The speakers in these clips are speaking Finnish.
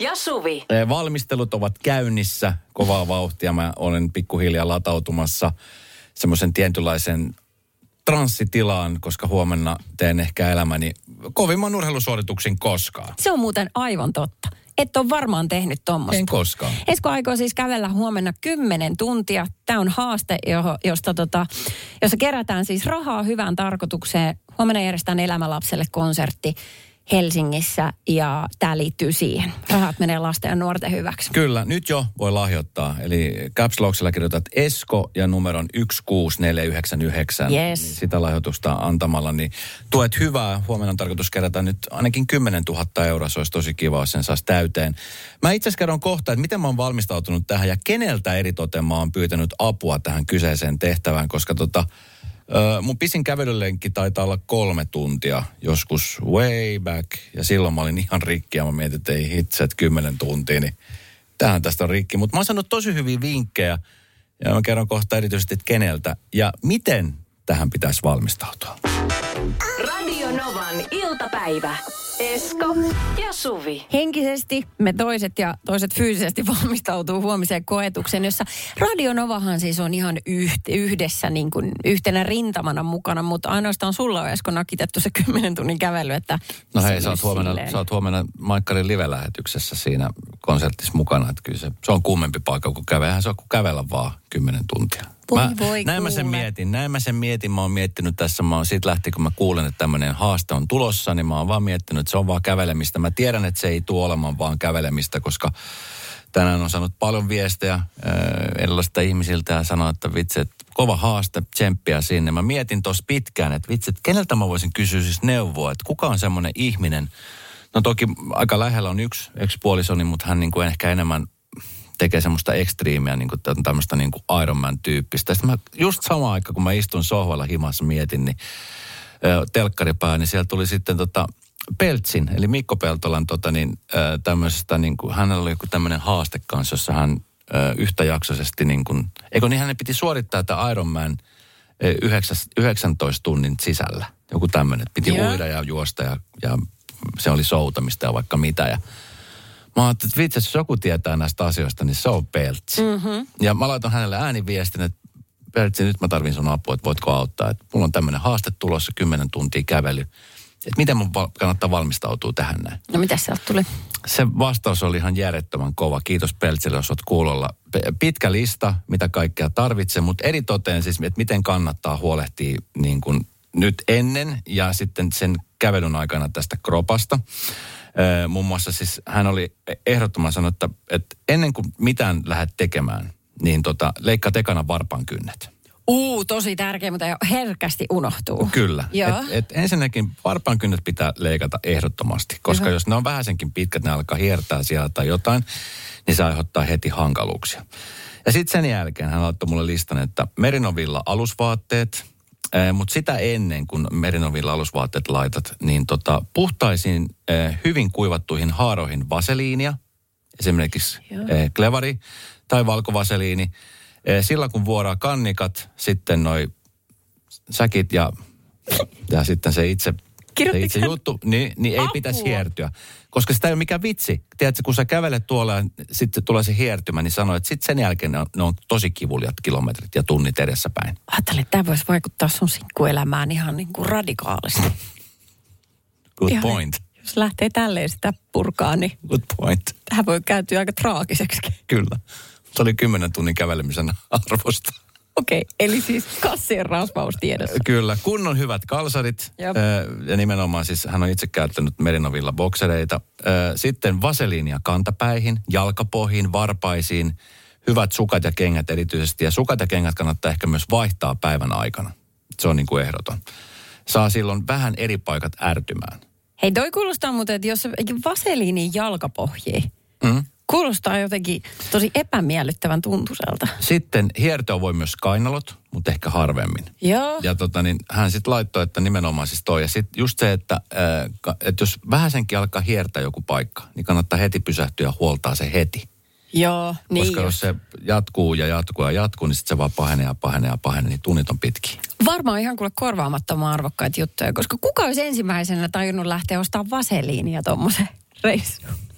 ja Suvi. Valmistelut ovat käynnissä kovaa vauhtia. Mä olen pikkuhiljaa latautumassa semmoisen tietynlaisen transsitilaan, koska huomenna teen ehkä elämäni kovimman urheilusuorituksen koskaan. Se on muuten aivan totta. Et ole varmaan tehnyt tuommoista. En koskaan. Esko aikoo siis kävellä huomenna 10 tuntia. Tämä on haaste, josta tota, jossa kerätään siis rahaa hyvään tarkoitukseen. Huomenna järjestetään elämälapselle konsertti Helsingissä ja tämä liittyy siihen. Rahat menee lasten ja nuorten hyväksi. Kyllä, nyt jo voi lahjoittaa. Eli Caps Locksilla kirjoitat Esko ja numeron 16499. Yes. Niin sitä lahjoitusta antamalla, niin tuet hyvää. Huomenna on tarkoitus kerätä nyt ainakin 10 000 euroa. Se olisi tosi kiva, jos sen saisi täyteen. Mä itse asiassa kerron kohta, että miten mä oon valmistautunut tähän ja keneltä eritoten mä oon pyytänyt apua tähän kyseiseen tehtävään, koska tota, Mun pisin kävelylenkki taitaa olla kolme tuntia, joskus way back. Ja silloin mä olin ihan rikki ja mä mietin, että ei hitset kymmenen tuntia, niin tähän tästä on rikki. Mutta mä oon saanut tosi hyviä vinkkejä ja mä kerron kohta erityisesti, että keneltä ja miten tähän pitäisi valmistautua. Radio Novan iltapäivä. Esko ja Suvi. Henkisesti me toiset ja toiset fyysisesti valmistautuu huomiseen koetukseen, jossa Radio Novahan siis on ihan yht, yhdessä niin kuin yhtenä rintamana mukana, mutta ainoastaan sulla on Esko nakitettu se 10 tunnin kävely, että No hei, sä oot, huomenna, silleen- sä oot huomenna Maikkarin live-lähetyksessä siinä konsertissa mukana. Että kyllä se, se on kuumempi paikka kuin kävehän se on kuin kävellä vaan kymmenen tuntia. Voi mä, voi näin mä sen kuule. mietin, näin mä sen mietin. Mä oon miettinyt tässä, mä oon siitä lähti, kun mä kuulen, että tämmöinen haaste on tulossa, niin mä oon vaan miettinyt, että se on vaan kävelemistä. Mä tiedän, että se ei tule olemaan vaan kävelemistä, koska tänään on saanut paljon viestejä äh, erilaisista ihmisiltä ja sanoa, että vitsi, että kova haaste, tsemppiä sinne. Mä mietin tuossa pitkään, että vitsi, että keneltä mä voisin kysyä siis neuvoa, että kuka on semmoinen ihminen, No toki aika lähellä on yksi, yksi puolisoni, mutta hän niin kuin ehkä enemmän tekee semmoista ekstriimiä, niin kuin tämmöistä niin kuin Ironman-tyyppistä. Sitten mä just sama aika, kun mä istun sohvalla himassa mietin, niin telkkaripää, niin siellä tuli sitten tota Peltsin, eli Mikko Peltolan tota niin, tämmöisestä, niin kuin, hänellä oli joku tämmöinen haaste kanssa, jossa hän ö, yhtäjaksoisesti niin kuin, eikö niin hänen piti suorittaa tämä ö, yhdeksäs- 19 tunnin sisällä. Joku tämmöinen, piti Joo. uida ja juosta ja, ja se oli soutamista ja vaikka mitä ja Mä ajattelin, että vitsi, jos joku tietää näistä asioista, niin se on Peltsi. Mm-hmm. Ja mä laitan hänelle ääniviestin, että Peltsi, nyt mä tarvin sun apua, että voitko auttaa. Että mulla on tämmöinen haaste tulossa, 10 tuntia kävely. Että miten mun val- kannattaa valmistautua tähän näin. No mitä sieltä tuli? Se vastaus oli ihan järjettömän kova. Kiitos Peltsille, jos olet kuulolla. P- Pitkä lista, mitä kaikkea tarvitsee, mutta eri toteen siis, että miten kannattaa huolehtia niin kuin nyt ennen ja sitten sen kävelyn aikana tästä kropasta. Öö, muun muassa siis hän oli ehdottoman sanonut, että, että ennen kuin mitään lähdet tekemään, niin tota, leikkaa tekana varpan kynnet. Uu, tosi tärkeä, mutta herkästi unohtuu. Kyllä. Joo. Et, et ensinnäkin varpan kynnet pitää leikata ehdottomasti, koska Hyvä. jos ne on vähäisenkin pitkät, ne alkaa hiertää siellä tai jotain, niin se aiheuttaa heti hankaluuksia. Ja sitten sen jälkeen hän laittoi mulle listan, että Merinovilla alusvaatteet, mutta sitä ennen kun Merinovilla alusvaatteet laitat, niin tota, puhtaisiin eh, hyvin kuivattuihin haaroihin vaseliinia, esimerkiksi Joo. eh, klevari tai valkovaseliini. Eh, sillä kun vuoraa kannikat, sitten noi säkit ja, ja sitten se itse, se Kirjoittiko itse hän? juttu, niin, niin ei Apua. pitäisi hiertyä. Koska sitä ei ole mikään vitsi. Tiedätkö, kun sä kävelet tuolla ja sitten tulee se hiertymä, niin sanoo, että sitten sen jälkeen ne on, ne on tosi kivuliat kilometrit ja tunnit edessäpäin. Ajattelin, että tämä voisi vaikuttaa sun sinkkuelämään ihan niin kuin radikaalisti. Good Ihan, point. Jos lähtee tälleen sitä purkaa, niin Good point. tähän voi kääntyä aika traagiseksi. Kyllä. Se oli kymmenen tunnin kävelemisen arvosta. Okei, eli siis kassien rasvaus tiedossa. Kyllä, kunnon hyvät kalsarit. Ö, Ja nimenomaan siis hän on itse käyttänyt Merinovilla boksereita. Ö, Sitten vaseliinia kantapäihin, jalkapohjiin, varpaisiin. Hyvät sukat ja kengät erityisesti. Ja sukat ja kengät kannattaa ehkä myös vaihtaa päivän aikana. Se on niin kuin ehdoton. saa silloin vähän eri paikat ärtymään. Hei, toi kuulostaa muuten, että jos vaseliinin jalkapohji, Mm. Kuulostaa jotenkin tosi epämiellyttävän tuntuiselta. Sitten hiertoa voi myös kainalot, mutta ehkä harvemmin. Joo. Ja tota, niin hän sitten laittoi, että nimenomaan siis toi. Ja sitten just se, että, ka- että jos vähäsenkin alkaa hiertää joku paikka, niin kannattaa heti pysähtyä ja huoltaa se heti. Joo, niin Koska jos se jatkuu ja jatkuu ja jatkuu, niin sitten se vaan pahenee ja pahenee ja pahenee, niin tunnit on pitkiä. Varmaan ihan kuule korvaamattoman arvokkaita juttuja, koska kuka olisi ensimmäisenä tajunnut lähteä ostamaan vaseliinia tuommoisen reissuun?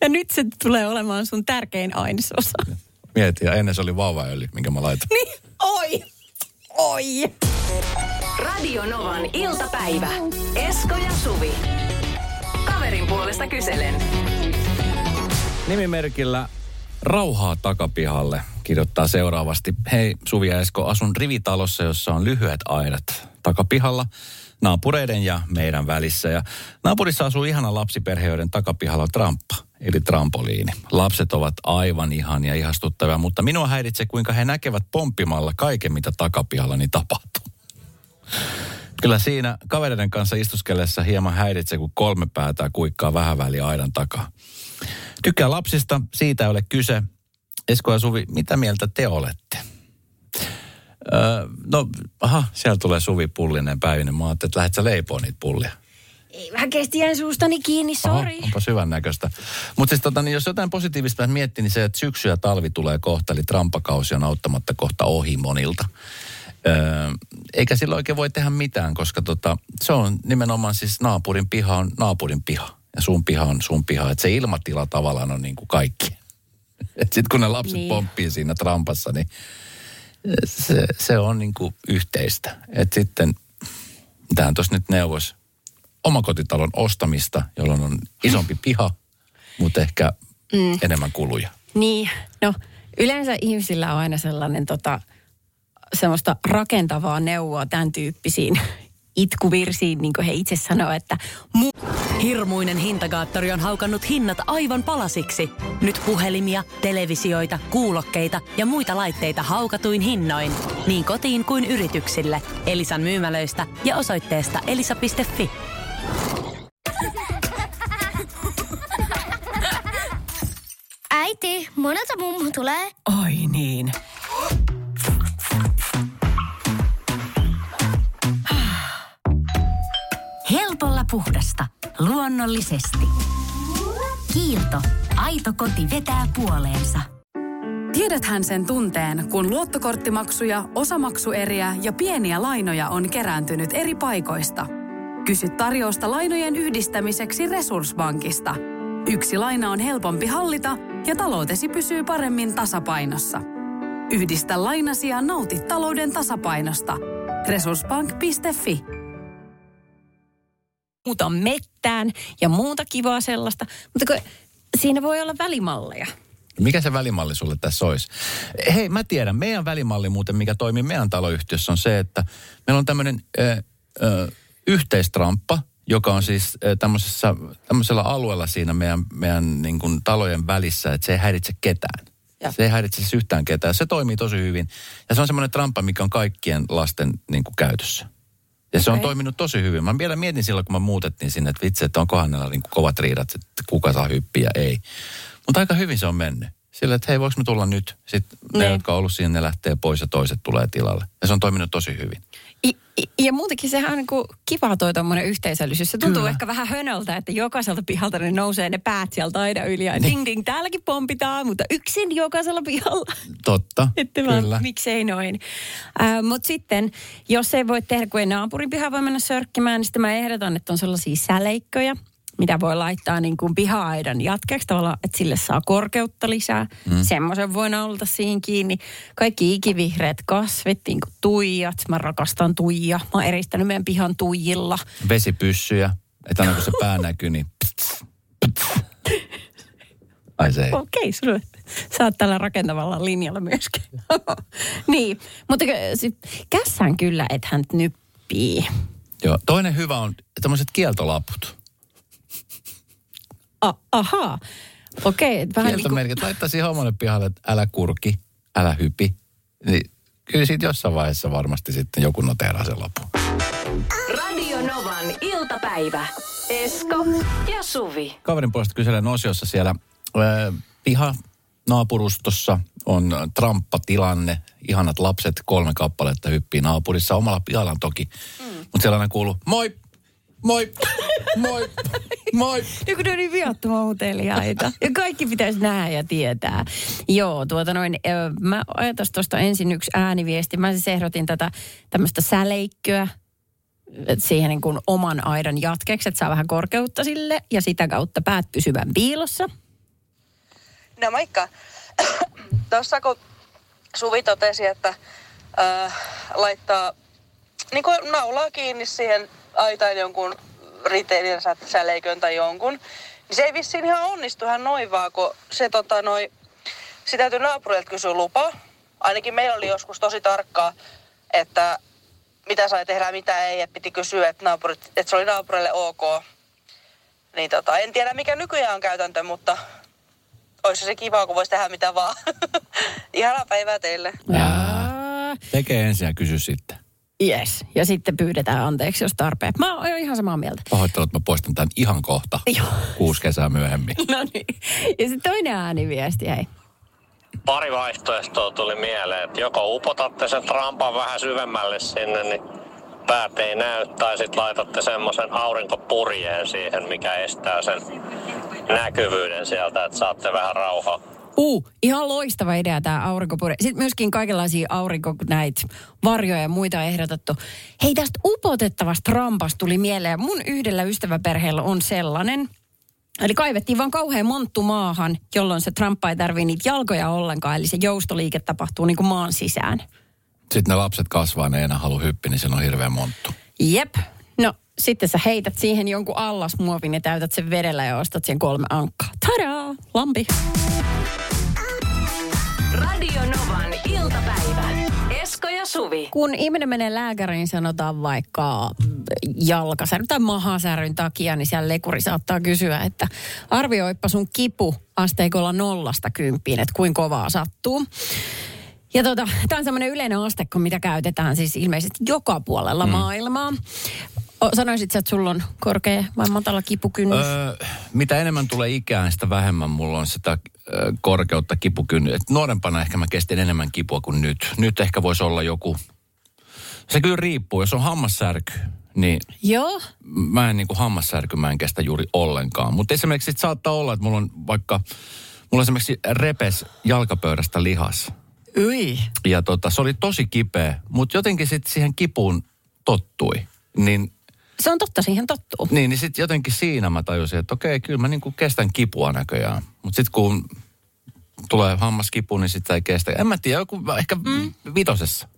Ja nyt se tulee olemaan sun tärkein ainesosa. Mieti, ja ennen se oli vauvaöljy, minkä mä laitoin. Niin, oi, oi. Radio Novan iltapäivä. Esko ja Suvi. Kaverin puolesta kyselen. Nimimerkillä Rauhaa takapihalle kirjoittaa seuraavasti. Hei Suvi ja Esko, asun rivitalossa, jossa on lyhyet aidat takapihalla naapureiden ja meidän välissä. Ja naapurissa asuu ihana lapsiperhe, joiden takapihalla on tramppa, eli trampoliini. Lapset ovat aivan ihania ja ihastuttavia, mutta minua häiritsee, kuinka he näkevät pomppimalla kaiken, mitä takapihallani tapahtuu. Kyllä siinä kavereiden kanssa istuskellessa hieman häiritsee, kun kolme päätää kuikkaa vähän väliä aidan takaa. Tykkää lapsista, siitä ei ole kyse. Esko ja Suvi, mitä mieltä te olette? Öö, no, aha, siellä tulee Suvi Pullinen päivinen. Mä ajattelin, että lähdet sä leipoo niitä pullia. Ei, vähän kesti jään suustani kiinni, sori. Oho, onpas hyvän näköistä. Mutta siis tota, niin jos jotain positiivista miettii, niin se, että syksy ja talvi tulee kohta, eli trampakausi on auttamatta kohta ohi monilta. Öö, eikä sillä oikein voi tehdä mitään, koska tota, se on nimenomaan siis naapurin piha on naapurin piha. Ja sun piha on sun piha. Että se ilmatila tavallaan on niin kuin kaikki. Sitten kun ne lapset Niin. pomppii siinä trampassa, niin se, se on niin kuin yhteistä. Että sitten, tähän tuossa nyt neuvos, omakotitalon ostamista, jolloin on isompi piha, mutta ehkä mm. enemmän kuluja. Niin, no yleensä ihmisillä on aina sellainen tota, semmoista rakentavaa neuvoa tämän tyyppisiin itkuvirsiin, niin kuin he itse sanoo, että mu- Hirmuinen hintakaattori on haukannut hinnat aivan palasiksi. Nyt puhelimia, televisioita, kuulokkeita ja muita laitteita haukatuin hinnoin. Niin kotiin kuin yrityksille. Elisan myymälöistä ja osoitteesta elisa.fi. Äiti, monelta mummu tulee? Oi niin. Helpolla puhdasta. Luonnollisesti. Kiilto. Aito koti vetää puoleensa. Tiedäthän sen tunteen, kun luottokorttimaksuja, osamaksueriä ja pieniä lainoja on kerääntynyt eri paikoista. Kysy tarjousta lainojen yhdistämiseksi Resurssbankista. Yksi laina on helpompi hallita ja taloutesi pysyy paremmin tasapainossa. Yhdistä lainasi ja nauti talouden tasapainosta. Resurssbank.fi muuta mettään ja muuta kivaa sellaista. Mutta kun siinä voi olla välimalleja. Mikä se välimalli sulle tässä olisi? Hei, mä tiedän. Meidän välimalli muuten, mikä toimii meidän taloyhtiössä, on se, että meillä on tämmöinen ö, ö, yhteistramppa, joka on siis tämmöisessä, tämmöisellä alueella siinä meidän, meidän niin kuin talojen välissä, että se ei häiritse ketään. Joo. Se ei häiritse siis yhtään ketään. Se toimii tosi hyvin. Ja se on semmoinen tramppa, mikä on kaikkien lasten niin kuin käytössä. Ja se on toiminut tosi hyvin. Mä vielä mietin silloin, kun mä muutettiin sinne, että vitsi, että onkohan näillä niin kovat riidat, että kuka saa hyppiä ja ei. Mutta aika hyvin se on mennyt. Sillä, että hei, voiko me tulla nyt? Sitten ne, Niin. jotka on ollut siinä, ne lähtee pois ja toiset tulee tilalle. Ja se on toiminut tosi hyvin. I, i, ja muutenkin sehän on niin kuin kiva toi tommonen yhteisöllisyys. Se tuntuu Kyllä. ehkä vähän hönöltä, että jokaiselta pihalta ne nousee ne päät sieltä aina yli. Ja Niin. ding ding, täälläkin pompitaan, mutta yksin jokaisella pihalla. Totta, Että vaan, kyllä. miksei noin. Äh, Mutta sitten, jos ei voi tehdä, kun ei naapurin piha voi mennä sörkkimään, niin sitten mä ehdotan, että on sellaisia säleikköjä, mitä voi laittaa niin kuin piha-aidan jatkeeksi tavallaan, että sille saa korkeutta lisää. Mm. Semmoisen voi naulata siihen kiinni. Kaikki ikivihreät kasvit, niin kuin tuijat. Mä rakastan tuija. Mä oon eristänyt meidän pihan tuijilla. Vesipyssyjä, että aina kun se pää näkyy, niin pts, pts. Ai se ei. Okei, sulle. Sä oot tällä rakentavalla linjalla myöskin. niin, mutta sit kässään kyllä, että hän nyppii. Joo. Toinen hyvä on tämmöiset kieltolaput. A- ahaa. Okei, okay, vähän niin kuin, Kieltomerkit. Laittaa siihen omalle pihalle, että älä kurki, älä hypi. Niin kyllä siitä jossain vaiheessa varmasti sitten joku noteraa sen lapun. Radio Novan iltapäivä. Esko ja Suvi. Kaverin puolesta kyselen osiossa siellä ö, piha naapurustossa on Tramppa-tilanne. Ihanat lapset, kolme kappaletta hyppii naapurissa. Omalla pihalla toki. Mm. Mutta siellä aina kuuluu, moi, moi, moi, moi. Ja kun ne on niin viattoman uteliaita. Ja kaikki pitäisi nähdä ja tietää. Joo, tuota noin, ö, mä ajattelin tuosta ensin yksi ääniviesti. Mä siis ehdotin tätä tämmöistä säleikköä, siihen niin kuin oman aidan jatkeeksi, että saa vähän korkeutta sille ja sitä kautta päät pysyvän piilossa. No moikka. Tuossa kun Suvi totesi, että äh, laittaa niin kuin naulaa kiinni siihen aitaan jonkun riteilin säleikön tai jonkun, niin se ei vissiin ihan onnistu ihan noin vaan, kun se tota noi, se täytyy naapurilta kysyä lupa. Ainakin meillä oli joskus tosi tarkkaa, että mitä sai tehdä mitä ei, että piti kysyä, että, naapurit, että se oli naapurille ok. Niin tota, en tiedä mikä nykyään on käytäntö, mutta olisi se kiva, kun voisi tehdä mitä vaan. Ihanaa päivää teille. Aa, Tekee ensin ja kysy sitten. Yes. Ja sitten pyydetään anteeksi, jos tarpeen. Mä oon ihan samaa mieltä. Pahoittelut, että mä poistan tämän ihan kohta. Joo. Kuusi kesää myöhemmin. No niin. Ja sitten toinen ääniviesti, hei. pari vaihtoehtoa tuli mieleen, että joko upotatte sen trampan vähän syvemmälle sinne, niin päät ei näy, tai sitten laitatte semmoisen aurinkopurjeen siihen, mikä estää sen näkyvyyden sieltä, että saatte vähän rauhaa. Uh, ihan loistava idea tämä aurinkopure. Sitten myöskin kaikenlaisia aurinko näitä varjoja ja muita on ehdotettu. Hei, tästä upotettavasta rampasta tuli mieleen. Mun yhdellä ystäväperheellä on sellainen. Eli kaivettiin vaan kauhean monttu maahan, jolloin se tramppa ei tarvii niitä jalkoja ollenkaan. Eli se joustoliike tapahtuu niin kuin maan sisään. Sitten ne lapset kasvaa, ne ei enää halua hyppiä, niin se on hirveä monttu. Jep. No, sitten sä heität siihen jonkun allasmuovin ja täytät sen vedellä ja ostat siihen kolme ankkaa. Tadaa! Lampi. Radio Novan iltapäivä. Esko ja Suvi. Kun ihminen menee lääkäriin, sanotaan vaikka jalkasäryn tai mahasäryn takia, niin siellä lekuri saattaa kysyä, että arvioipa sun kipu asteikolla nollasta kymppiin, että kuinka kovaa sattuu. Ja tota, tämä on semmoinen yleinen asteikko, mitä käytetään siis ilmeisesti joka puolella mm. maailmaa. O, sanoisit sä, että sulla on korkea vai matala kipukynnys? Öö, mitä enemmän tulee ikään, sitä vähemmän mulla on sitä ö, korkeutta kipukynnystä. Et Nuorempana ehkä mä kestin enemmän kipua kuin nyt. Nyt ehkä voisi olla joku... Se kyllä riippuu. Jos on hammassärky, niin Joo. mä en niin kuin hammassärky mä en kestä juuri ollenkaan. Mutta esimerkiksi sit saattaa olla, että mulla on vaikka... Mulla esimerkiksi repes jalkapöydästä lihas. Ui. Ja tota, se oli tosi kipeä, mutta jotenkin sitten siihen kipuun tottui. Niin Se on totta, siihen tottuu. niin, niin sitten jotenkin siinä mä tajusin, että okei, kyllä mä niinku kestän kipua näköjään. Mutta sitten kun tulee hammaskipu, niin sitä ei kestä. En mä tiedä, joku ehkä mm. vitosessa.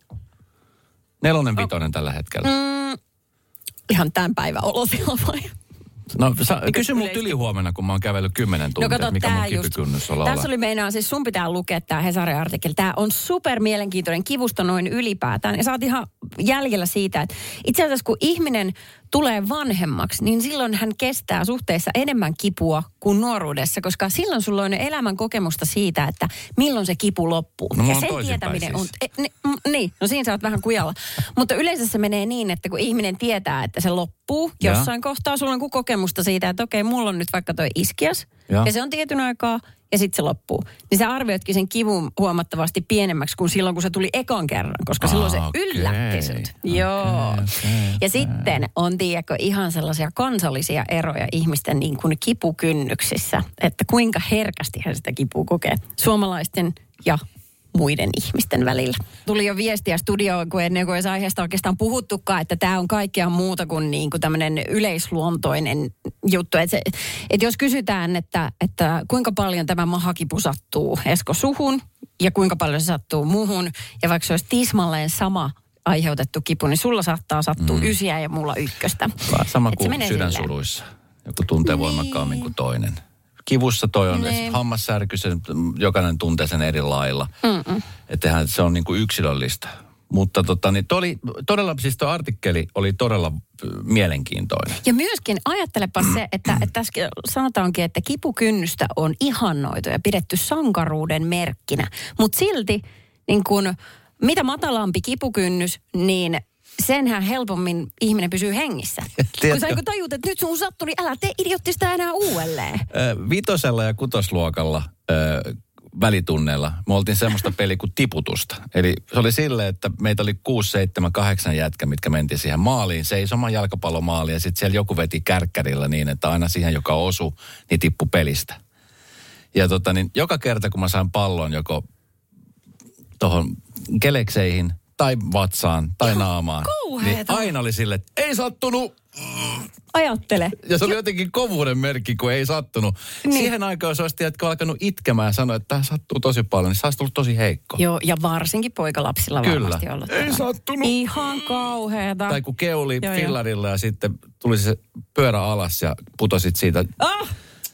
Nelonen vitonen tällä hetkellä. Mm. Ihan tämän päivän olotila vai? No sa, kysy yleisesti- yli huomenna, kun mä oon kävellyt kymmenen No tuntia, kato, että mikä tää mun just, on tässä oli meinaa, siis sun pitää lukea tämä Hesarin artikkeli. Tämä on super mielenkiintoinen kivusta noin ylipäätään. Ja sä oot ihan jäljellä siitä, että itse asiassa kun ihminen tulee vanhemmaksi, niin silloin hän kestää suhteessa enemmän kipua kuin nuoruudessa, koska silloin sulla on elämän kokemusta siitä, että milloin se kipu loppuu. No ja on sen tietäminen on... siis. E, ni, mm, niin, no siinä sä oot vähän kujalla. Mutta yleensä se menee niin, että kun ihminen tietää, että se loppuu Ja. jossain kohtaa, sulla on kuin kokemusta siitä, että okei, mulla on nyt vaikka toi iskias, Ja. ja se on tietyn aikaa, ja sitten se loppuu. Niin sä arvioitkin sen kivun huomattavasti pienemmäksi kuin silloin, kun se tuli ekan kerran, koska Ah, silloin se okei. yllätti sut. Okei, Joo. okei, Ja sitten on, tiedätkö, ihan sellaisia kansallisia eroja ihmisten niin kuin kipukynnyksissä, että kuinka herkästi he sitä kipua kokee suomalaisten ja muiden ihmisten välillä. Tuli jo viestiä studioon, kun ennen kuin edes aiheesta oikeastaan puhuttukaan, että tämä on kaikkea muuta kuin, niin kuin tämmöinen yleisluontoinen juttu. Että että jos kysytään, että, että kuinka paljon tämä mahakipu sattuu Esko suhun ja kuinka paljon se sattuu muuhun, ja vaikka se olisi tismalleen sama aiheutettu kipu, niin sulla saattaa sattua mm. ysiä ja mulla ykköstä. Sama Et kuin silleen. sydänsuluissa. Joku tuntee Niin. voimakkaammin kuin toinen. Kivussa toi on, Niin. hammassärky, se, jokainen tuntee sen eri lailla. Että se on niin kuin yksilöllistä. Mutta tota, niin toi oli, todella, siis tuo artikkeli oli todella mielenkiintoinen. Ja myöskin ajattelepa se, että, että tässä sanotaankin, että kipukynnystä on ihannoitu ja pidetty sankaruuden merkkinä. Mutta silti, niin kun, mitä matalampi kipukynnys, niin senhän helpommin ihminen pysyy hengissä. Kun sä kun tajut, että nyt sun sattuu, niin älä tee idiottista enää uudelleen. Vitosella ja kutosluokalla välitunneilla me oltiin semmoista peliä kuin tiputusta. Eli se oli silleen, että meitä oli 6, 7, 8 jätkä, mitkä mentiin siihen maaliin, seisomaan jalkapallomaaliin ja sitten siellä joku veti kärkkärillä niin, että aina siihen, joka osu, niin tippu pelistä. Ja tota, niin joka kerta, kun mä sain pallon joko tuohon kelekseihin tai vatsaan tai naamaan, niin kauheeta. aina oli sille, että ei sattunut, Ajattele. ja se oli jotenkin kovuuden merkki, kun ei sattunut. Niin. Niin. Siihen aikaan, jos olisit tiedätkö, alkanut itkemään ja sanoa, että tämä sattuu tosi paljon, niin se olisi tullut tosi heikko. Joo, ja varsinkin poikalapsilla Kyllä. varmasti ollut. Ei tällä. sattunut. Ihan kauheeta. Tai kun keuli Joo, joo. fillarilla ja sitten tuli se pyörä alas ja putosit siitä Ah,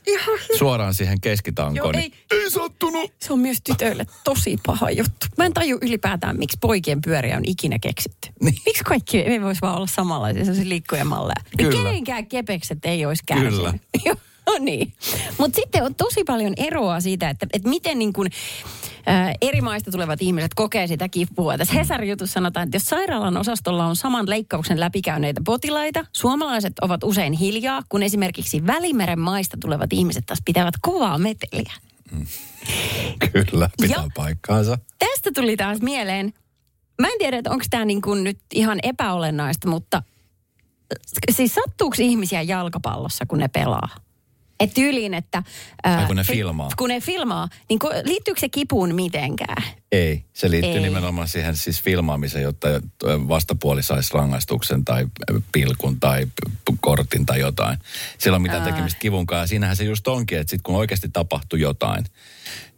ihan suoraan siihen keskitankoon. Joo, niin ei sattunut. Se on myös tytöille tosi paha juttu. Mä en taju ylipäätään, miksi poikien pyöriä on ikinä keksitty. Niin. Miksi kaikki ei voisi vaan olla samanlaisia sellaisia liikkujamalleja? Niin Kyllä. kenenkään kepekset ei olisi kärsinyt. Kyllä. Joo, no niin. Mutta sitten on tosi paljon eroa siitä, että, että miten niin kuin, eri maista tulevat ihmiset kokee sitä kipua. Tässä Hesarin jutussa sanotaan, että jos sairaalan osastolla on saman leikkauksen läpikäyneitä potilaita, suomalaiset ovat usein hiljaa, kun esimerkiksi Välimeren maista tulevat ihmiset taas pitävät kovaa meteliä. Kyllä, pitää Ja- paikkaansa. tästä tuli taas mieleen, mä en tiedä, että onko tämä niin kuin nyt ihan epäolennaista, mutta siis sattuuko ihmisiä jalkapallossa, kun ne pelaa? Et tyyliin, että... ää, Ai, kun ne filmaa. Kun ne filmaa, niin kun, liittyykö se kipuun mitenkään? Ei, se liittyy Ei. Nimenomaan siihen siis filmaamiseen, jotta vastapuoli saisi rangaistuksen tai pilkun tai kortin tai jotain. Sillä on mitään Aa. tekemistä kivunkaan. Ja siinähän se just onkin, että sit kun oikeasti tapahtuu jotain,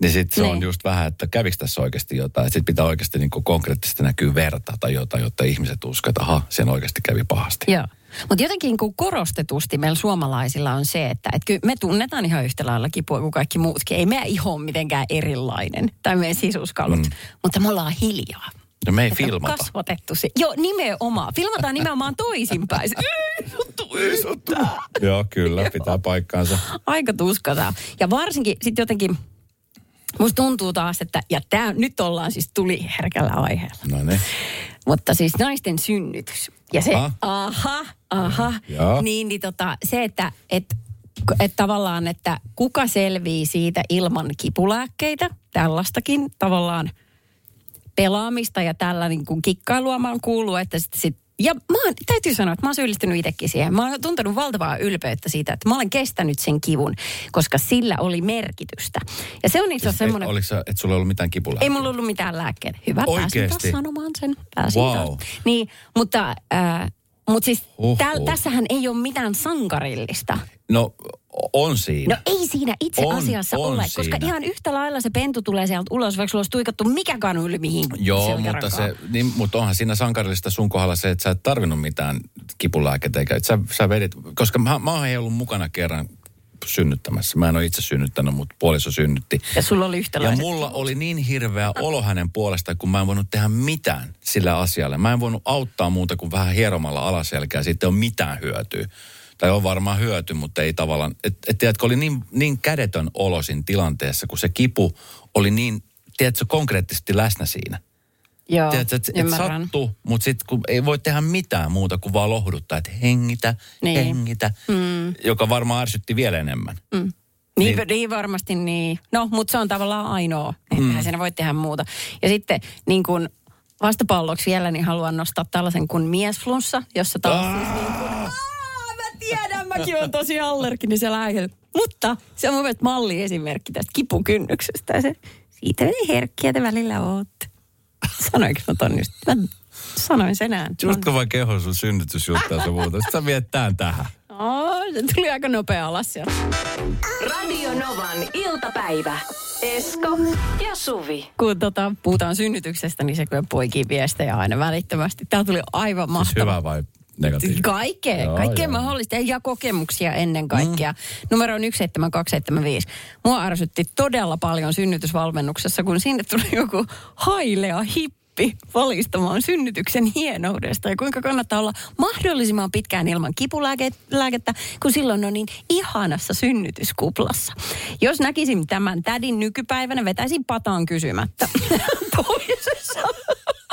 niin sitten se Niin. on just vähän, että kävikö tässä oikeasti jotain. Sitten pitää oikeasti niin konkreettisesti näkyy verta tai jotain, jotta ihmiset uskovat, että aha, siinä oikeasti kävi pahasti. Joo. Mutta jotenkin kun korostetusti meillä suomalaisilla on se, että et kyllä me tunnetaan ihan yhtä lailla kipua kuin kaikki muutkin. Ei meidän iho ole mitenkään erilainen tai meidän sisuskalut, mm. mutta me ollaan hiljaa. No me ei Että filmata. Kasvatettu se. Joo, nimenomaan. Filmataan nimenomaan toisinpäin. Ei sattu yhtään. Joo, kyllä, pitää paikkaansa. Aika tuskata. Ja varsinkin sitten jotenkin, musta tuntuu taas, että, ja tää, nyt ollaan siis tuli herkällä aiheella. No niin. Mutta siis naisten synnytys. Ja se, Aha. aha, aha. Niin, niin tota, se, että et, et tavallaan, että kuka selvii siitä ilman kipulääkkeitä, tällaistakin tavallaan pelaamista ja tällä niin kuin kikkailua mä oon kuullut, että sit, sit ja mä oon, täytyy sanoa, että mä oon syyllistynyt itsekin siihen. Mä oon tuntenut valtavaa ylpeyttä siitä, että mä olen kestänyt sen kivun, koska sillä oli merkitystä. Ja se on itse asiassa semmoinen... Oliko se, että sulla ei ollut mitään kipulääkkeitä? Ei mulla ollut mitään lääkkeitä. Hyvä, pääsin Oikeesti? taas sanomaan sen. Pääsin Wow. taas. Niin, mutta, äh, mutta siis täl, tässähän ei ole mitään sankarillista. No, on siinä. No ei siinä itse On- asiassa on ole, koska siinä. ihan yhtä lailla se pentu tulee sieltä ulos, vaikka sulla olisi tuikattu mikä kanu yli mihin Joo, mutta, se, niin, mutta onhan siinä sankarillista sun kohdalla se, että sä et tarvinnut mitään kipulääkettä, eikä, sä, sä vedit, koska mä, mä oon ollut mukana kerran synnyttämässä. Mä en ole itse synnyttänyt, mutta puoliso synnytti. Ja sulla oli Ja yhtälaiset. mulla oli niin hirveä olo hänen puolestaan, kun mä en voinut tehdä mitään sillä asialle. Mä en voinut auttaa muuta kuin vähän hieromalla alaselkää. Siitä ei ole mitään hyötyä. Tai on varmaan hyöty, mutta ei tavallaan. Et, et tiedätkö, oli niin, niin kädetön olo siinä tilanteessa, kun se kipu oli niin, tiedätkö, konkreettisesti läsnä siinä. Joo, Tiedätkö, että et ymmärrän. sattuu, mutta sitten kun ei voi tehdä mitään muuta kuin vaan lohduttaa, että hengitä, Niin. niin. hengitä, mm. joka varmaan ärsytti vielä enemmän. Mm. Niin, niin. niin varmasti niin. No, mutta se on tavallaan ainoa. Mm. Eihän siinä voi tehdä muuta. Ja sitten niin kuin vastapalloksi vielä, niin haluan nostaa tällaisen kuin miesflunssa, jossa taas siis niin kuin, Aa, mä tiedän, mäkin olen tosi allerginen siellä äijällä. Mutta se on mun mielestä malliesimerkki tästä kipukynnyksestä. Ja se, siitä herkkiä te välillä ootte. Sanoinko mä ton just? Mä sanoin sen ään. Just kun vaan keho sun synnytysjuttua ja muuta. Sitten sä viet tän tähän. Oh, se tuli aika nopea alas sieltä. Radio Novan iltapäivä. Esko ja Suvi. kun tota, puhutaan synnytyksestä, niin se kyllä poikii viestejä aina välittömästi. Tämä tuli aivan Siis mahtavaa. hyvä vai negatiivinen? Kaikkea, Joo, kaikkea joo. mahdollista ja kokemuksia ennen kaikkea. Mm. Numero on 17275. Mua ärsytti todella paljon synnytysvalmennuksessa, kun sinne tuli joku hailea hippi valistamaan synnytyksen hienoudesta ja kuinka kannattaa olla mahdollisimman pitkään ilman kipulääkettä, kun silloin on niin ihanassa synnytyskuplassa. Jos näkisin tämän tädin nykypäivänä, vetäisin pataan kysymättä. Toisessa Toi-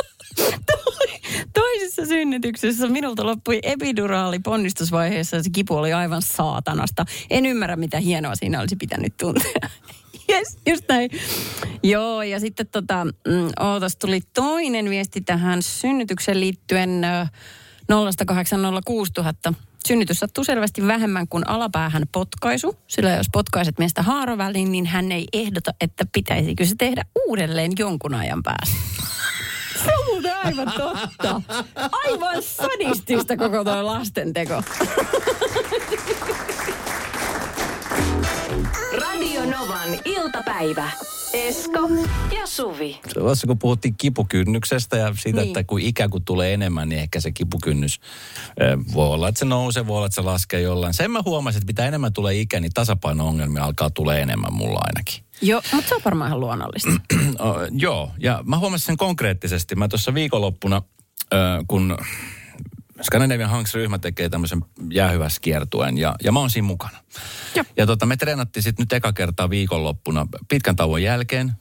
toisessa synnytyksessä minulta loppui epiduraali ponnistusvaiheessa ja se kipu oli aivan saatanasta. En ymmärrä, mitä hienoa siinä olisi pitänyt tuntea. Yes, just näin. Joo, ja sitten tota, mm, ootas, tuli toinen viesti tähän synnytykseen liittyen ö, 0806000. Synnytys sattuu selvästi vähemmän kuin alapäähän potkaisu, sillä jos potkaiset miestä haaroväliin, niin hän ei ehdota, että pitäisikö se tehdä uudelleen jonkun ajan päästä. Se on muuten aivan totta. Aivan sadistista koko tuo lastenteko. Radio Novan iltapäivä. Esko ja Suvi. Tuossa kun puhuttiin kipukynnyksestä ja siitä, Niin. että kun ikä kun tulee enemmän, niin ehkä se kipukynnys voi olla, että se nousee, voi olla, että se laskee jollain. Sen mä huomasin, että mitä enemmän tulee ikä, niin tasapaino-ongelmia alkaa tulee enemmän mulla ainakin. Joo, mutta se on varmaan ihan luonnollista. O, joo, ja mä huomasin sen konkreettisesti. Mä tuossa viikonloppuna, ö, kun Scandinavian Hanks-ryhmä tekee tämmöisen jäähyväskiertuen, ja, ja mä oon siinä mukana. Joo. Ja tota, me treenattiin sitten nyt eka kertaa viikonloppuna pitkän tauon jälkeen.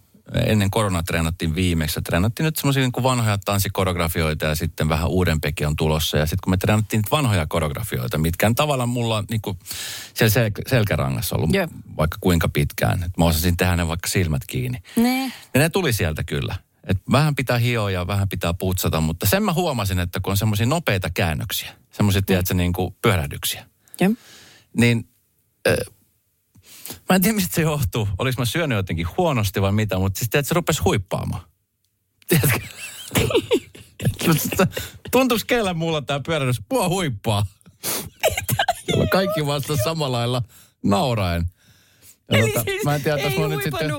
Ennen koronaa treenattiin viimeksi. Treenattiin nyt semmoisia niin vanhoja tanssikorografioita ja sitten vähän uudempikin on tulossa. Ja sitten kun me treenattiin niitä vanhoja koreografioita, mitkä on tavallaan mulla on niin kuin siellä sel- selkärangassa ollut Joo. vaikka kuinka pitkään. Et mä osasin tehdä ne vaikka silmät kiinni. Ne. Ja ne tuli sieltä kyllä. Et vähän pitää hioa ja vähän pitää putsata, mutta sen mä huomasin, että kun on semmoisia nopeita käännöksiä, semmoisia, tiedätkö, niin kuin pyörähdyksiä, Joo. niin mä en tiedä, mistä se johtuu. Olis mä syönyt jotenkin huonosti vai mitä, mutta siis tiedätkö, se rupesi huippaamaan. Tiedätkö? Tuntuuko kellä mulla tämä pyörähdys? Mua huippaa. Jolla kaikki vasta samalla lailla nauraen. Ja Eli tota, siis mä en tiedä, ei mä nyt sitten...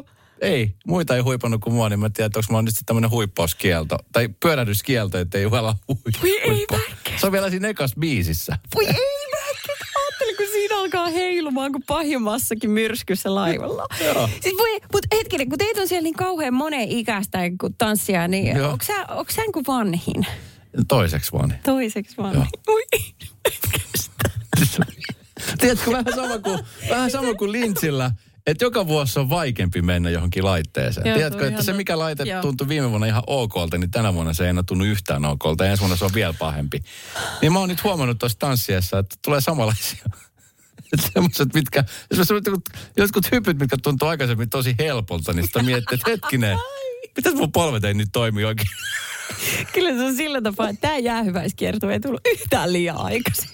Ei, muita ei huipannut kuin mua, niin mä en tiedä, että onko mä nyt sitten tämmöinen huippauskielto. Tai pyörähdyskielto, että ei uhala hui- Voi ei huippaa. pähkä. Se on vielä siinä ekas biisissä. Voi ei alkaa heilumaan kuin pahimmassakin myrskyssä laivalla. Siis voi, mutta hetkinen, kun teitä on siellä niin kauhean moneen ikäistä kun tanssia, niin onko sä, onko sä niin kuin vanhin? Toiseksi vaan. Toiseksi vanhin. Voi. Tiedätkö, vähän sama kuin, vähän sama kuin lintsillä, että joka vuosi on vaikeampi mennä johonkin laitteeseen. Joo, Tiedätkö, että se mikä laite Joo. tuntui viime vuonna ihan okolta, niin tänä vuonna se ei enää tunnu yhtään okolta. Ja ensi vuonna se on vielä pahempi. Niin mä oon nyt huomannut tuossa tanssiessa, että tulee samanlaisia. Semmoiset, mitkä, semmoiset jotkut- jotkut hypyt, mitkä tuntuu aikaisemmin tosi helpolta, niin sitä miettii, että hetkinen, mitäs mun polvet ei nyt toimi oikein? Kyllä se on sillä tapaa, että tämä jäähyväiskierto ei tullut yhtään liian aikaisin.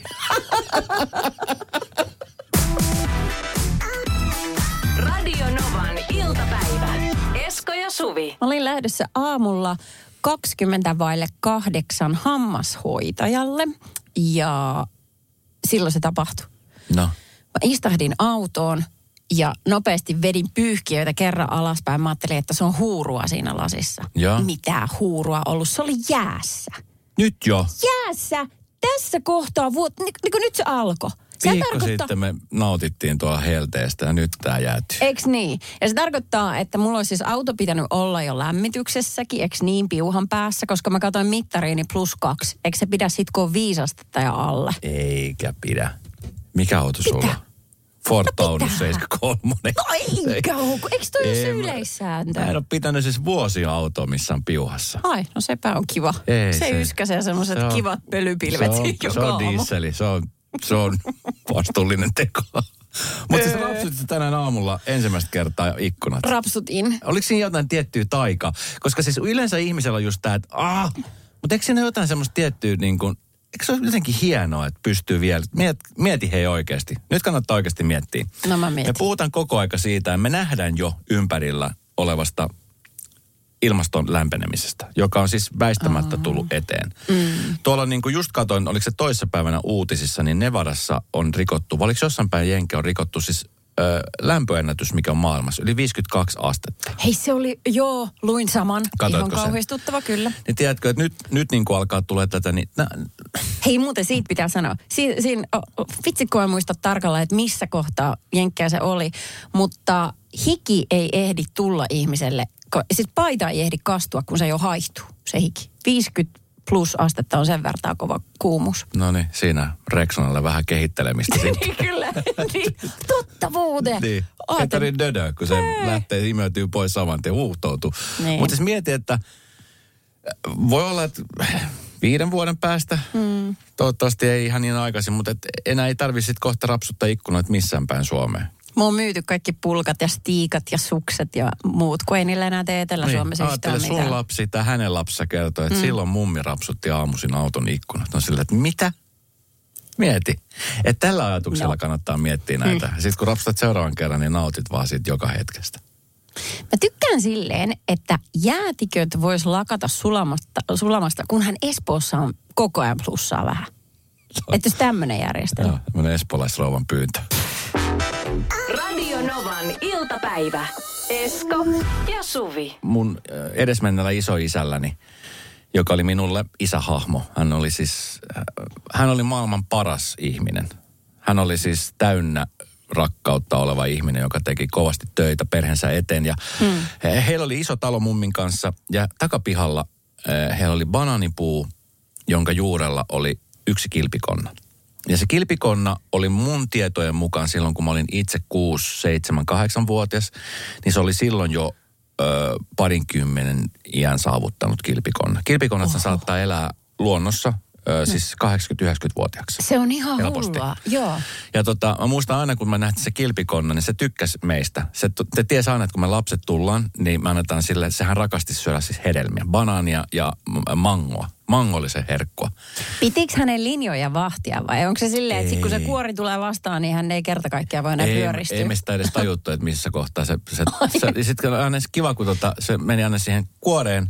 Radio Novan iltapäivä. Esko ja Suvi. Mä olin lähdössä aamulla 20 vaille kahdeksan hammashoitajalle ja silloin se tapahtui. No. Mä istahdin autoon ja nopeasti vedin pyyhkiöitä kerran alaspäin. Mä ajattelin, että se on huurua siinä lasissa. Joo. Mitä huurua ollut? Se oli jäässä. Nyt jo. Jäässä! Tässä kohtaa, vuot, niin, niin kuin nyt se alkoi. Se Viikko sitten me nautittiin tuolla helteestä ja nyt tää jäätyy. Eks niin? Ja se tarkoittaa, että mulla olisi siis auto pitänyt olla jo lämmityksessäkin, eks niin piuhan päässä, koska mä katsoin mittariini plus kaksi. Eikö se pidä sit, kun on viisastetta ja alle? Eikä pidä. Mikä auto sulla? on? Ford Taunus 73. No eikä kun- eikö toi ole se yleissääntö? Mä en ole pitänyt siis vuosia autoa missään piuhassa. Ai, no sepä on kiva. Ei, se, se- yskäsee semmoiset se on- kivat pölypilvet se on, joka se on aamu. dieseli, se on, se on vastuullinen teko. Mutta siis rapsutit tänään aamulla ensimmäistä kertaa ikkunat. Rapsutin. Oliko siinä jotain tiettyä taikaa? Koska siis yleensä ihmisellä on just tämä, että ah, mutta eikö siinä jotain semmoista tiettyä niin kuin, eikö se ole jotenkin hienoa, että pystyy vielä, miet, mieti hei oikeasti. Nyt kannattaa oikeasti miettiä. No mä Me mietin. puhutaan koko aika siitä, että me nähdään jo ympärillä olevasta ilmaston lämpenemisestä, joka on siis väistämättä tullut eteen. Mm. Tuolla niin kuin just katoin, oliko se toissapäivänä uutisissa, niin Nevadassa on rikottu, vai oliko jossain päin Jenke on rikottu siis ö, lämpöennätys, mikä on maailmassa, yli 52 astetta. Hei se oli, joo, luin saman. Katoitko Ihan sen? kauhistuttava kyllä. Niin tiedätkö, että nyt, nyt niin kuin alkaa tulee tätä, niin nä, Hei muuten siitä pitää sanoa. Si, siin, oh, vitsi kun en muista tarkalleen, että missä kohtaa jenkkää se oli. Mutta hiki ei ehdi tulla ihmiselle. ko- Siis paita ei ehdi kastua, kun se jo haihtuu, se hiki. 50 plus astetta on sen vertaa kova kuumuus. no niin, siinä Rexonalle vähän kehittelemistä niin kyllä. niin, totta muuten. Niin. Ajattelin- tarvitse dödö, kun se lähtee imeytyy pois saman tien, huuhtoutuu. Niin. Mutta siis mieti, että äh, voi olla, että viiden vuoden päästä. Mm. Toivottavasti ei ihan niin aikaisin, mutta et enää ei tarvitse kohta rapsuttaa ikkunoita missään päin Suomeen. Mä oon myyty kaikki pulkat ja stiikat ja sukset ja muut, kun ei niillä enää tee Etelä-Suomessa Niin, yhtään ajattele, mitään. sun lapsi tai hänen lapsensa kertoi, että mm. silloin mummi rapsutti aamuisin auton ikkunat. No sillä, että mitä? Mieti. Että tällä ajatuksella No. kannattaa miettiä näitä. Mm. Sitten kun rapsutat seuraavan kerran, niin nautit vaan siitä joka hetkestä. Mä tykkään silleen, että jäätiköt vois lakata sulamasta, sulamasta, kunhan Espoossa on koko ajan plussaa vähän. Että jos tämmöinen järjestelmä. Joo, tämmöinen espoolaisrouvan pyyntö. Radio Novan iltapäivä. Esko ja Suvi. Mun äh, edesmenneellä isoisälläni, joka oli minulle isähahmo, hän oli siis, äh, hän oli maailman paras ihminen. Hän oli siis täynnä rakkautta oleva ihminen, joka teki kovasti töitä perheensä eteen. Ja hmm. heillä oli iso talo mummin kanssa ja takapihalla äh, heillä oli banaanipuu, jonka juurella oli yksi kilpikonna. Ja se kilpikonna oli mun tietojen mukaan silloin, kun mä olin itse 6, 7, 8-vuotias, niin se oli silloin jo ö, parinkymmenen iän saavuttanut kilpikonna. Kilpikonnat Oho. saattaa elää luonnossa, ö, siis 80-90-vuotiaaksi. Se on ihan Helposti. hullua. Joo. Ja tota, mä muistan aina, kun mä nähtiin se kilpikonna, niin se tykkäsi meistä. Se, se tiesi aina, että kun me lapset tullaan, niin me annetaan sille, sehän rakasti syödä siis hedelmiä, banaania ja mangoa. Mango oli se herkkua. Pitikö hänen linjoja vahtia vai onko se silleen, että sit kun se kuori tulee vastaan, niin hän ei kerta kaikkiaan voi enää ei, pyöristyä? ei me sitä edes tajuttu, että missä kohtaa se... se, se sitten aina kiva, kun tota, se meni aina siihen kuoreen.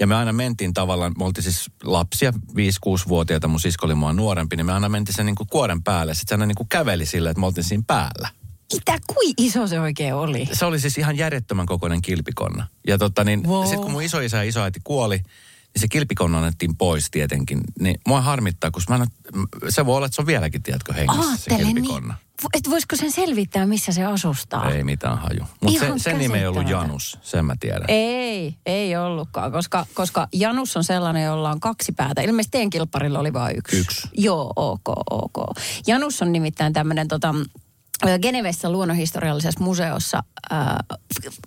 Ja me aina mentiin tavallaan, me oltiin siis lapsia, 5-6-vuotiaita, mun sisko oli mua nuorempi, niin me aina mentiin sen niin kuin kuoren päälle. Sitten se aina niin kuin käveli sillä, että me oltiin siinä päällä. Mitä, kui iso se oikein oli? Se oli siis ihan järjettömän kokoinen kilpikonna. Ja tota niin, Wow. sitten kun mun isoisä ja isoäiti kuoli, niin se kilpikonna annettiin pois tietenkin. Niin mua harmittaa, koska mä en, se voi olla, että se on vieläkin, tiedätkö, hengissä se Aattele niin. kilpikonna. Vo- Et voisiko sen selvittää, missä se asustaa? Ei mitään haju. Mutta se, sen nimi ei ollut. Janus, sen mä tiedän. Ei, ei ollutkaan, koska, koska Janus on sellainen, jolla on kaksi päätä. Ilmeisesti teidän kilpparilla oli vain yksi. Yksi. Joo, ok, ok. Janus on nimittäin tämmöinen tota, Genevessä luonnonhistoriallisessa museossa äh,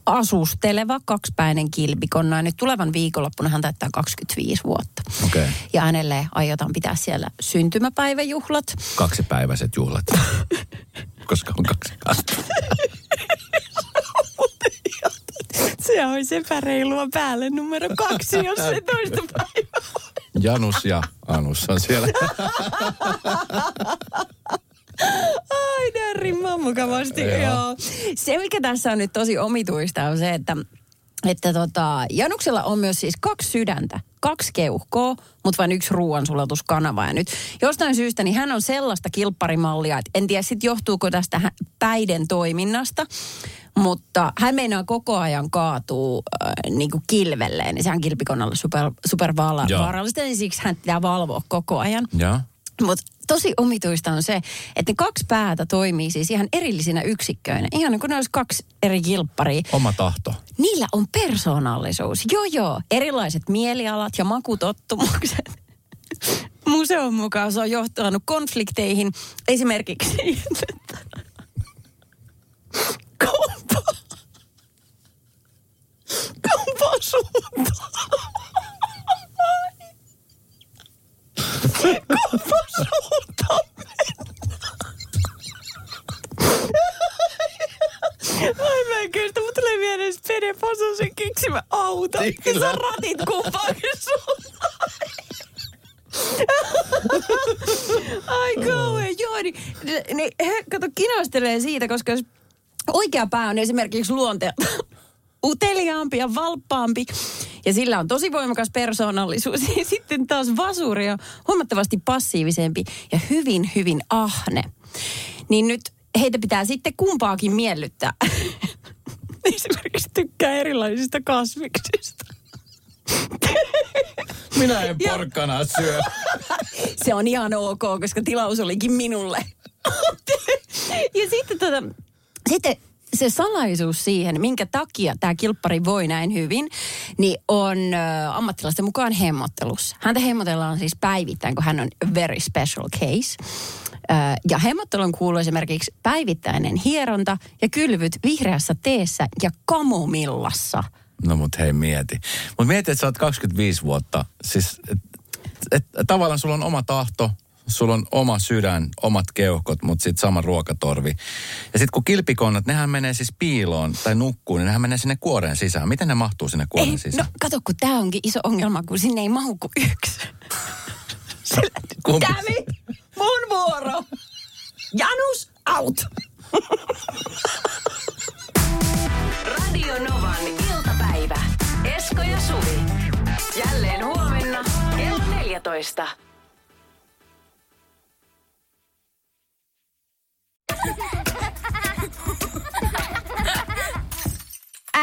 asusteleva kaksipäinen kilpikonna. Nyt tulevan viikonloppuna hän täyttää 25 vuotta. Okei. Okay. Ja hänelle aiotaan pitää siellä syntymäpäiväjuhlat. Kaksipäiväiset juhlat. Koska on kaksi. Se olisi epäreilua päälle numero kaksi, jos se toista päivää. Janus ja Anus on siellä. Ai närrimman mukavasti, Joo. joo. Se, mikä tässä on nyt tosi omituista, on se, että, että tota, Januksella on myös siis kaksi sydäntä, kaksi keuhkoa, mutta vain yksi ruoansulatuskanava. Ja nyt jostain syystä niin hän on sellaista kilpparimallia, että en tiedä sitten johtuuko tästä päiden toiminnasta, mutta hän meinaa koko ajan kaatuu äh, niin kuin kilvelleen. Niin sehän kilpikonnalle super, super vaarallista, niin siksi hän pitää valvoa koko ajan. Joo. Mutta tosi omituista on se, että ne kaksi päätä toimii siis ihan erillisinä yksikköinä. Ihan niin kuin ne olisi kaksi eri kilpparia. Oma tahto. Niillä on persoonallisuus. Joo joo, erilaiset mielialat ja makutottumukset. Museon mukaan se on johtanut konflikteihin esimerkiksi kumpa, kumpa suuntaan. Suuntaan Ai mä en kestä, mutta tulee mieleen Spede Pasosen keksimä auto. Ja Kyllä. sä ratit kumpaankin suuntaan. Ai kauhean, joo, niin, niin he, kato, kinastelee siitä, koska jos oikea pää on esimerkiksi luonte uteliaampi ja valppaampi, ja sillä on tosi voimakas persoonallisuus, ja sitten taas vasuri on huomattavasti passiivisempi ja hyvin, hyvin ahne. Niin nyt heitä pitää sitten kumpaakin miellyttää. Esimerkiksi tykkää erilaisista kasviksista. Minä en porkkanaa syö. Se on ihan ok, koska tilaus olikin minulle. ja sitten, tota, sitten se salaisuus siihen, minkä takia tämä kilppari voi näin hyvin, niin on ö, ammattilaisten mukaan hemmottelussa. Häntä hemmotellaan siis päivittäin, kun hän on very special case. Ja hemmottelun kuuluu esimerkiksi päivittäinen hieronta ja kylvyt vihreässä teessä ja kamomillassa. No mut hei mieti. Mut mieti, että sä oot 25 vuotta. Siis et, et, tavallaan sulla on oma tahto, sulla on oma sydän, omat keuhkot, mutta sitten sama ruokatorvi. Ja sitten kun kilpikonnat, nehän menee siis piiloon tai nukkuu, niin nehän menee sinne kuoreen sisään. Miten ne mahtuu sinne kuoreen Ei, sisään? no kato, kun tämä onkin iso ongelma, kun sinne ei mahu kuin yksi. Kävi! Mun vuoro! Janus, out! Radio Novan iltapäivä. Esko ja Suvi. Jälleen huomenna kello 14.